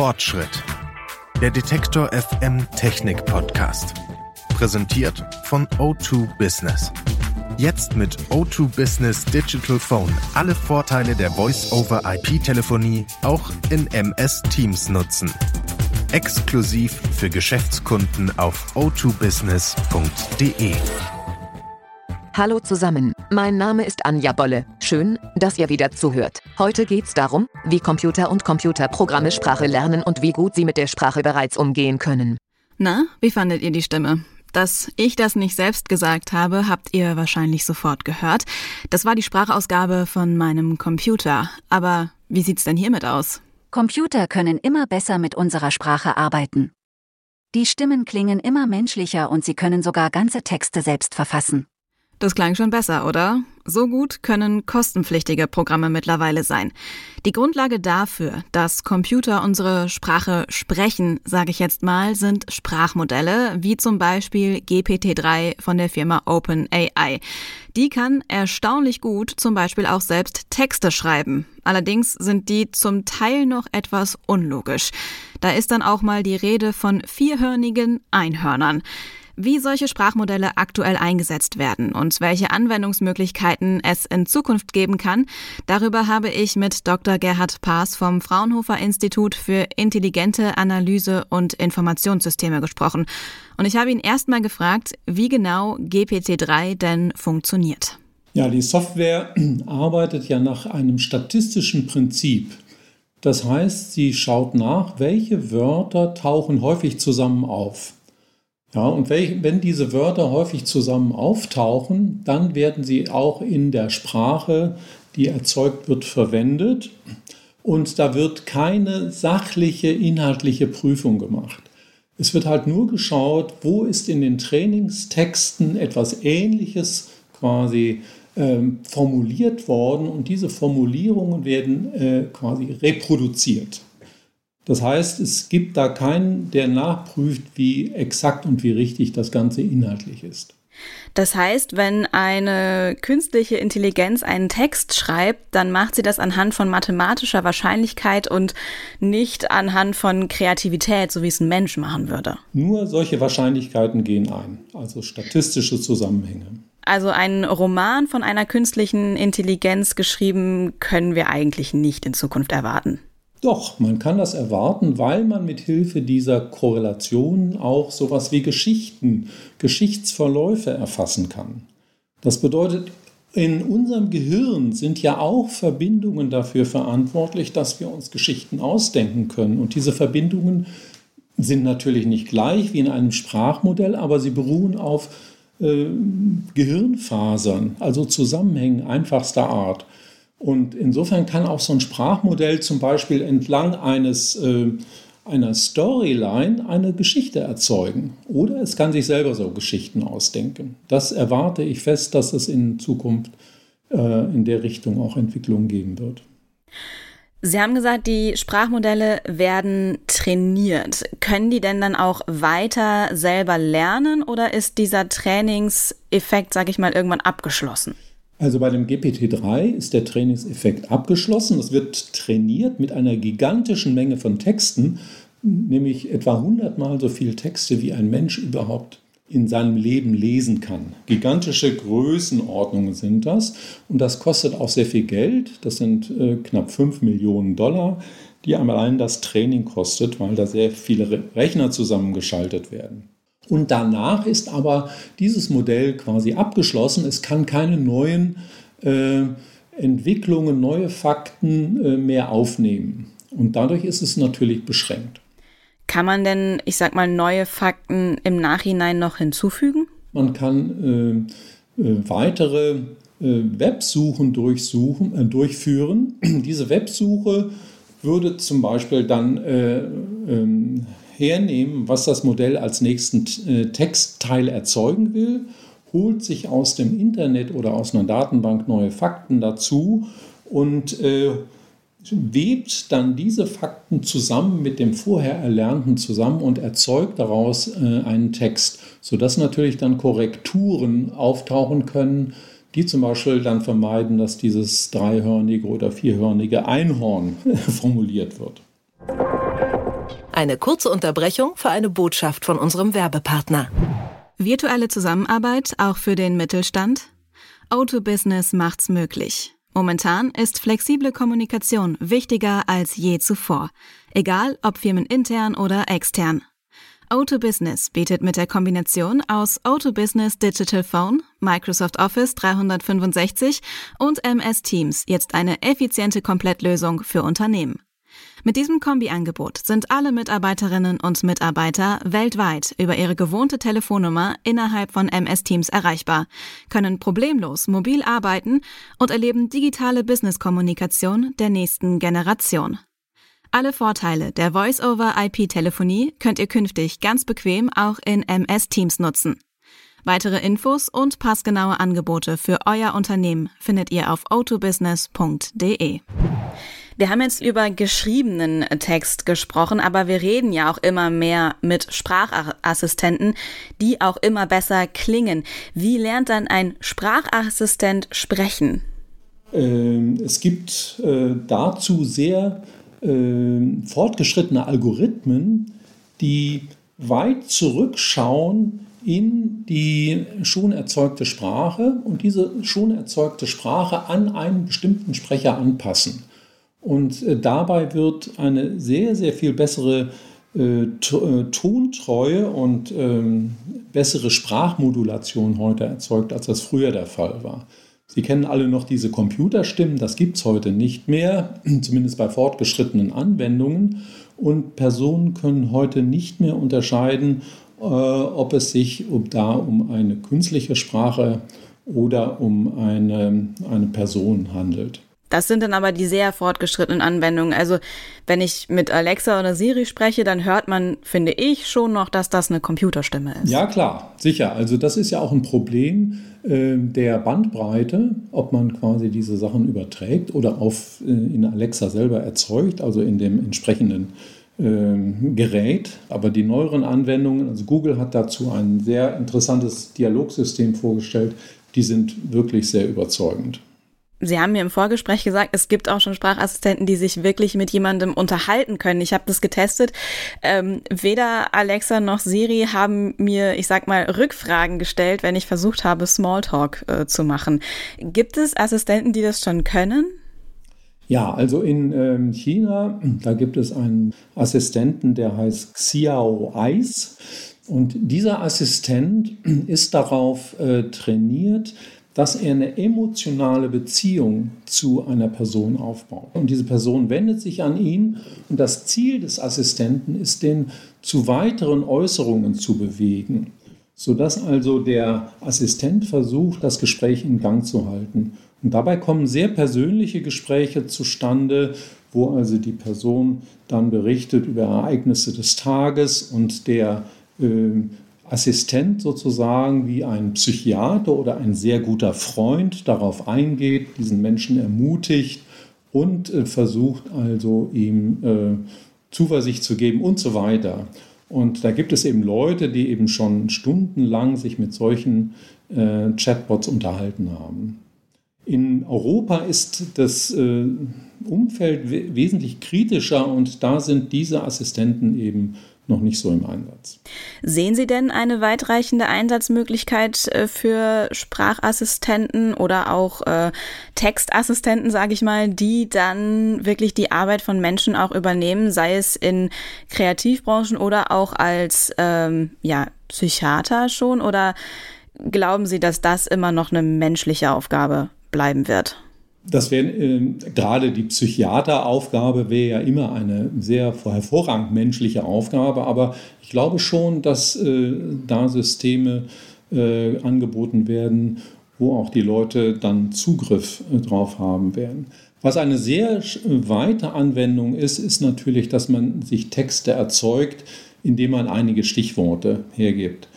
Fortschritt. Der Detektor FM Technik Podcast. Präsentiert von O2 Business. Jetzt mit O2 Business Digital Phone alle Vorteile der Voice-over-IP-Telefonie auch in MS Teams nutzen. Exklusiv für Geschäftskunden auf o2business.de. Hallo zusammen, mein Name ist Anja Bolle. Schön, dass ihr wieder zuhört. Heute geht's darum, wie Computer und Computerprogramme Sprache lernen und wie gut sie mit der Sprache bereits umgehen können. Na, wie fandet ihr die Stimme? Dass ich das nicht selbst gesagt habe, habt ihr wahrscheinlich sofort gehört. Das war die Sprachausgabe von meinem Computer. Aber wie sieht's denn hiermit aus? Computer können immer besser mit unserer Sprache arbeiten. Die Stimmen klingen immer menschlicher und sie können sogar ganze Texte selbst verfassen. Das klang schon besser, oder? So gut können kostenpflichtige Programme mittlerweile sein. Die Grundlage dafür, dass Computer unsere Sprache sprechen, sage ich jetzt mal, sind Sprachmodelle, wie zum Beispiel GPT-3 von der Firma OpenAI. Die kann erstaunlich gut zum Beispiel auch selbst Texte schreiben. Allerdings sind die zum Teil noch etwas unlogisch. Da ist dann auch mal die Rede von vierhörnigen Einhörnern wie solche Sprachmodelle aktuell eingesetzt werden und welche Anwendungsmöglichkeiten es in Zukunft geben kann, darüber habe ich mit Dr. Gerhard Paas vom Fraunhofer Institut für intelligente Analyse und Informationssysteme gesprochen. Und ich habe ihn erstmal gefragt, wie genau GPT-3 denn funktioniert. Ja, die Software arbeitet ja nach einem statistischen Prinzip. Das heißt, sie schaut nach, welche Wörter tauchen häufig zusammen auf. Ja, und wenn diese Wörter häufig zusammen auftauchen, dann werden sie auch in der Sprache, die erzeugt wird, verwendet. Und da wird keine sachliche, inhaltliche Prüfung gemacht. Es wird halt nur geschaut, wo ist in den Trainingstexten etwas Ähnliches quasi ähm, formuliert worden und diese Formulierungen werden äh, quasi reproduziert. Das heißt, es gibt da keinen, der nachprüft, wie exakt und wie richtig das Ganze inhaltlich ist. Das heißt, wenn eine künstliche Intelligenz einen Text schreibt, dann macht sie das anhand von mathematischer Wahrscheinlichkeit und nicht anhand von Kreativität, so wie es ein Mensch machen würde. Nur solche Wahrscheinlichkeiten gehen ein, also statistische Zusammenhänge. Also einen Roman von einer künstlichen Intelligenz geschrieben können wir eigentlich nicht in Zukunft erwarten. Doch, man kann das erwarten, weil man mit Hilfe dieser Korrelationen auch sowas wie Geschichten, Geschichtsverläufe erfassen kann. Das bedeutet, in unserem Gehirn sind ja auch Verbindungen dafür verantwortlich, dass wir uns Geschichten ausdenken können. Und diese Verbindungen sind natürlich nicht gleich wie in einem Sprachmodell, aber sie beruhen auf äh, Gehirnfasern, also Zusammenhängen einfachster Art. Und insofern kann auch so ein Sprachmodell zum Beispiel entlang eines, äh, einer Storyline eine Geschichte erzeugen. Oder es kann sich selber so Geschichten ausdenken. Das erwarte ich fest, dass es in Zukunft äh, in der Richtung auch Entwicklungen geben wird. Sie haben gesagt, die Sprachmodelle werden trainiert. Können die denn dann auch weiter selber lernen oder ist dieser Trainingseffekt, sage ich mal, irgendwann abgeschlossen? Also bei dem GPT-3 ist der Trainingseffekt abgeschlossen. Es wird trainiert mit einer gigantischen Menge von Texten, nämlich etwa 100 Mal so viele Texte, wie ein Mensch überhaupt in seinem Leben lesen kann. Gigantische Größenordnungen sind das und das kostet auch sehr viel Geld. Das sind äh, knapp 5 Millionen Dollar, die allein das Training kostet, weil da sehr viele Rechner zusammengeschaltet werden. Und danach ist aber dieses Modell quasi abgeschlossen. Es kann keine neuen äh, Entwicklungen, neue Fakten äh, mehr aufnehmen. Und dadurch ist es natürlich beschränkt. Kann man denn, ich sag mal, neue Fakten im Nachhinein noch hinzufügen? Man kann äh, äh weitere äh, Websuchen durchsuchen, äh, durchführen. Diese Websuche würde zum Beispiel dann ähm, hernehmen, was das Modell als nächsten äh, Textteil erzeugen will, holt sich aus dem Internet oder aus einer Datenbank neue Fakten dazu und äh, webt dann diese Fakten zusammen mit dem vorher Erlernten zusammen und erzeugt daraus äh, einen Text, sodass natürlich dann Korrekturen auftauchen können, die zum Beispiel dann vermeiden, dass dieses dreihörnige oder vierhörnige Einhorn formuliert wird. Eine kurze Unterbrechung für eine Botschaft von unserem Werbepartner. Virtuelle Zusammenarbeit auch für den Mittelstand? Auto Business macht's möglich. Momentan ist flexible Kommunikation wichtiger als je zuvor, egal ob firmenintern oder extern. Auto Business bietet mit der Kombination aus Auto Business Digital Phone, Microsoft Office 365 und MS Teams jetzt eine effiziente Komplettlösung für Unternehmen. Mit diesem Kombiangebot sind alle Mitarbeiterinnen und Mitarbeiter weltweit über ihre gewohnte Telefonnummer innerhalb von MS Teams erreichbar, können problemlos mobil arbeiten und erleben digitale Business-Kommunikation der nächsten Generation. Alle Vorteile der Voice-over-IP-Telefonie könnt ihr künftig ganz bequem auch in MS Teams nutzen. Weitere Infos und passgenaue Angebote für euer Unternehmen findet ihr auf autobusiness.de. Wir haben jetzt über geschriebenen Text gesprochen, aber wir reden ja auch immer mehr mit Sprachassistenten, die auch immer besser klingen. Wie lernt dann ein Sprachassistent sprechen? Ähm, es gibt äh, dazu sehr äh, fortgeschrittene Algorithmen, die weit zurückschauen in die schon erzeugte Sprache und diese schon erzeugte Sprache an einen bestimmten Sprecher anpassen. Und äh, dabei wird eine sehr, sehr viel bessere äh, äh, Tontreue und ähm, bessere Sprachmodulation heute erzeugt, als das früher der Fall war. Sie kennen alle noch diese Computerstimmen, das gibt es heute nicht mehr, zumindest bei fortgeschrittenen Anwendungen. Und Personen können heute nicht mehr unterscheiden, äh, ob es sich um, da um eine künstliche Sprache oder um eine, eine Person handelt. Das sind dann aber die sehr fortgeschrittenen Anwendungen. Also wenn ich mit Alexa oder Siri spreche, dann hört man, finde ich, schon noch, dass das eine Computerstimme ist. Ja, klar, sicher. Also das ist ja auch ein Problem äh, der Bandbreite, ob man quasi diese Sachen überträgt oder auf, äh, in Alexa selber erzeugt, also in dem entsprechenden äh, Gerät. Aber die neueren Anwendungen, also Google hat dazu ein sehr interessantes Dialogsystem vorgestellt, die sind wirklich sehr überzeugend. Sie haben mir im Vorgespräch gesagt, es gibt auch schon Sprachassistenten, die sich wirklich mit jemandem unterhalten können. Ich habe das getestet. Ähm, weder Alexa noch Siri haben mir, ich sag mal, Rückfragen gestellt, wenn ich versucht habe, Smalltalk äh, zu machen. Gibt es Assistenten, die das schon können? Ja, also in ähm, China, da gibt es einen Assistenten, der heißt Xiao Eis. Und dieser Assistent ist darauf äh, trainiert, dass er eine emotionale Beziehung zu einer Person aufbaut. Und diese Person wendet sich an ihn und das Ziel des Assistenten ist, den zu weiteren Äußerungen zu bewegen, sodass also der Assistent versucht, das Gespräch in Gang zu halten. Und dabei kommen sehr persönliche Gespräche zustande, wo also die Person dann berichtet über Ereignisse des Tages und der äh, Assistent sozusagen wie ein Psychiater oder ein sehr guter Freund darauf eingeht, diesen Menschen ermutigt und äh, versucht also ihm äh, Zuversicht zu geben und so weiter. Und da gibt es eben Leute, die eben schon stundenlang sich mit solchen äh, Chatbots unterhalten haben. In Europa ist das äh, Umfeld we wesentlich kritischer und da sind diese Assistenten eben noch nicht so im Einsatz. Sehen Sie denn eine weitreichende Einsatzmöglichkeit äh, für Sprachassistenten oder auch äh, Textassistenten, sage ich mal, die dann wirklich die Arbeit von Menschen auch übernehmen, sei es in Kreativbranchen oder auch als ähm, ja, Psychiater schon? Oder glauben Sie, dass das immer noch eine menschliche Aufgabe bleiben wird? Das wäre äh, gerade die Psychiateraufgabe wäre ja immer eine sehr hervorragend menschliche Aufgabe, aber ich glaube schon, dass äh, da Systeme äh, angeboten werden, wo auch die Leute dann Zugriff äh, drauf haben werden. Was eine sehr weite Anwendung ist, ist natürlich, dass man sich Texte erzeugt, indem man einige Stichworte hergibt.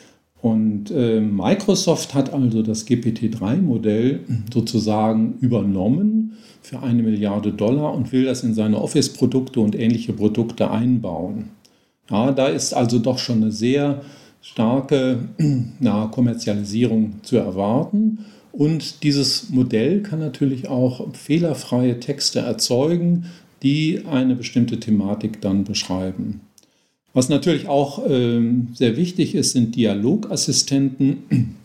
Und äh, Microsoft hat also das GPT-3-Modell sozusagen übernommen für eine Milliarde Dollar und will das in seine Office-Produkte und ähnliche Produkte einbauen. Ja, da ist also doch schon eine sehr starke na, Kommerzialisierung zu erwarten. Und dieses Modell kann natürlich auch fehlerfreie Texte erzeugen, die eine bestimmte Thematik dann beschreiben. Was natürlich auch ähm, sehr wichtig ist, sind Dialogassistenten,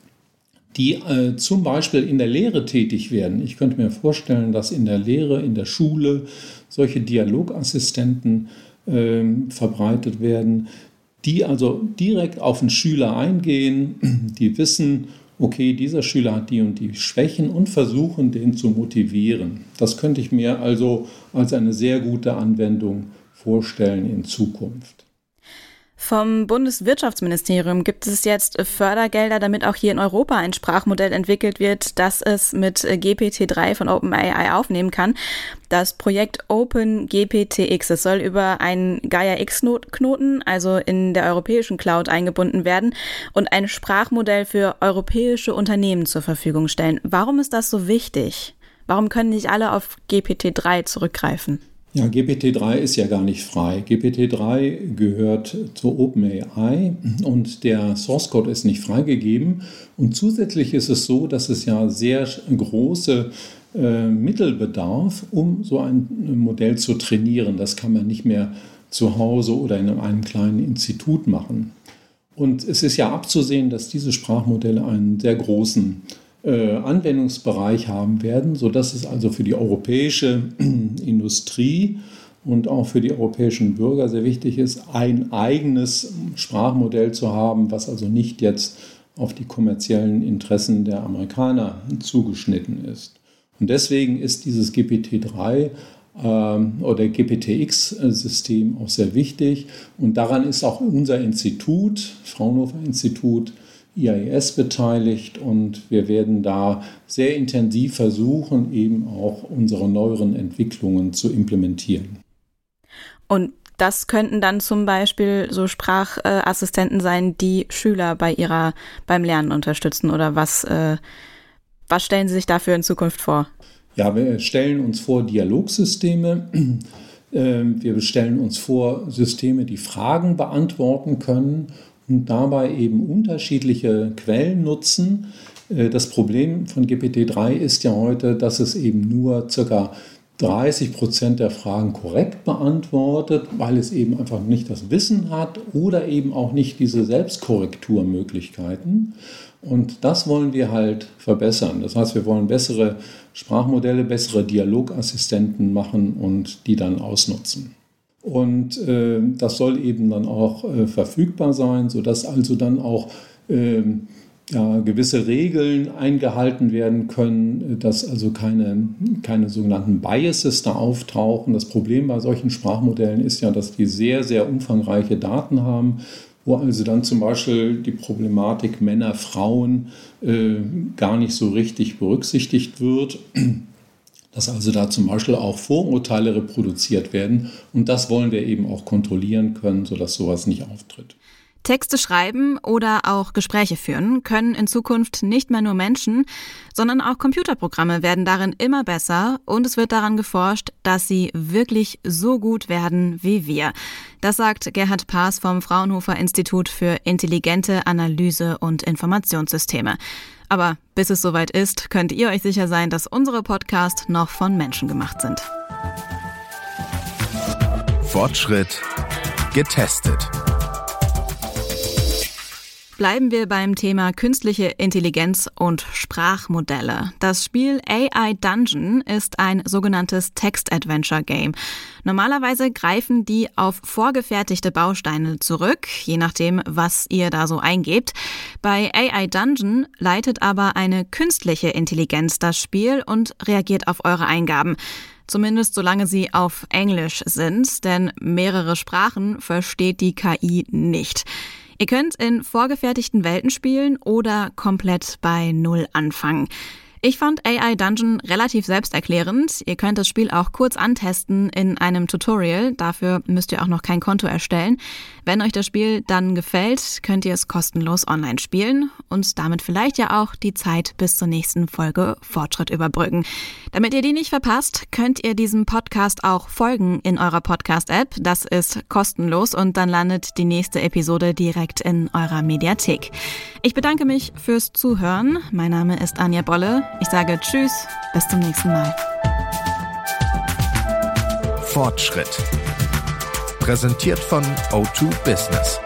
die äh, zum Beispiel in der Lehre tätig werden. Ich könnte mir vorstellen, dass in der Lehre, in der Schule solche Dialogassistenten äh, verbreitet werden, die also direkt auf den Schüler eingehen, die wissen, okay, dieser Schüler hat die und die Schwächen und versuchen, den zu motivieren. Das könnte ich mir also als eine sehr gute Anwendung vorstellen in Zukunft. Vom Bundeswirtschaftsministerium gibt es jetzt Fördergelder, damit auch hier in Europa ein Sprachmodell entwickelt wird, das es mit GPT-3 von OpenAI aufnehmen kann. Das Projekt OpenGPTX, es soll über einen Gaia-X-Knoten, also in der europäischen Cloud, eingebunden werden und ein Sprachmodell für europäische Unternehmen zur Verfügung stellen. Warum ist das so wichtig? Warum können nicht alle auf GPT-3 zurückgreifen? Ja, GPT-3 ist ja gar nicht frei. GPT-3 gehört zur OpenAI und der Source Code ist nicht freigegeben. Und zusätzlich ist es so, dass es ja sehr große äh, Mittel bedarf, um so ein Modell zu trainieren. Das kann man nicht mehr zu Hause oder in einem kleinen Institut machen. Und es ist ja abzusehen, dass diese Sprachmodelle einen sehr großen äh, Anwendungsbereich haben werden, sodass es also für die europäische Industrie und auch für die europäischen Bürger sehr wichtig ist, ein eigenes Sprachmodell zu haben, was also nicht jetzt auf die kommerziellen Interessen der Amerikaner zugeschnitten ist. Und deswegen ist dieses GPT-3 ähm, oder GPTX-System auch sehr wichtig. Und daran ist auch unser Institut, Fraunhofer Institut, IAS beteiligt und wir werden da sehr intensiv versuchen, eben auch unsere neueren Entwicklungen zu implementieren. Und das könnten dann zum Beispiel so Sprachassistenten sein, die Schüler bei ihrer, beim Lernen unterstützen oder was, äh, was stellen Sie sich dafür in Zukunft vor? Ja, wir stellen uns vor Dialogsysteme. Ähm, wir stellen uns vor Systeme, die Fragen beantworten können und dabei eben unterschiedliche Quellen nutzen. Äh, das Problem von GPT-3 ist ja heute, dass es eben nur ca. 30 Prozent der Fragen korrekt beantwortet, weil es eben einfach nicht das Wissen hat oder eben auch nicht diese Selbstkorrekturmöglichkeiten. Und das wollen wir halt verbessern. Das heißt, wir wollen bessere Sprachmodelle, bessere Dialogassistenten machen und die dann ausnutzen. Und äh, das soll eben dann auch äh, verfügbar sein, sodass also dann auch äh, ja, gewisse Regeln eingehalten werden können, dass also keine, keine sogenannten Biases da auftauchen. Das Problem bei solchen Sprachmodellen ist ja, dass die sehr, sehr umfangreiche Daten haben, wo also dann zum Beispiel die Problematik Männer, Frauen äh, gar nicht so richtig berücksichtigt wird dass also da zum Beispiel auch Vorurteile reproduziert werden. Und das wollen wir eben auch kontrollieren können, sodass sowas nicht auftritt. Texte schreiben oder auch Gespräche führen können in Zukunft nicht mehr nur Menschen, sondern auch Computerprogramme werden darin immer besser und es wird daran geforscht, dass sie wirklich so gut werden wie wir. Das sagt Gerhard Paas vom Fraunhofer Institut für intelligente Analyse und Informationssysteme. Aber bis es soweit ist, könnt ihr euch sicher sein, dass unsere Podcasts noch von Menschen gemacht sind. Fortschritt getestet. Bleiben wir beim Thema künstliche Intelligenz und Sprachmodelle. Das Spiel AI Dungeon ist ein sogenanntes Text-Adventure-Game. Normalerweise greifen die auf vorgefertigte Bausteine zurück, je nachdem, was ihr da so eingebt. Bei AI Dungeon leitet aber eine künstliche Intelligenz das Spiel und reagiert auf eure Eingaben. Zumindest solange sie auf Englisch sind, denn mehrere Sprachen versteht die KI nicht. Ihr könnt in vorgefertigten Welten spielen oder komplett bei Null anfangen. Ich fand AI Dungeon relativ selbsterklärend. Ihr könnt das Spiel auch kurz antesten in einem Tutorial. Dafür müsst ihr auch noch kein Konto erstellen. Wenn euch das Spiel dann gefällt, könnt ihr es kostenlos online spielen und damit vielleicht ja auch die Zeit bis zur nächsten Folge Fortschritt überbrücken. Damit ihr die nicht verpasst, könnt ihr diesem Podcast auch folgen in eurer Podcast-App. Das ist kostenlos und dann landet die nächste Episode direkt in eurer Mediathek. Ich bedanke mich fürs Zuhören. Mein Name ist Anja Bolle. Ich sage Tschüss, bis zum nächsten Mal. Fortschritt Präsentiert von O2 Business.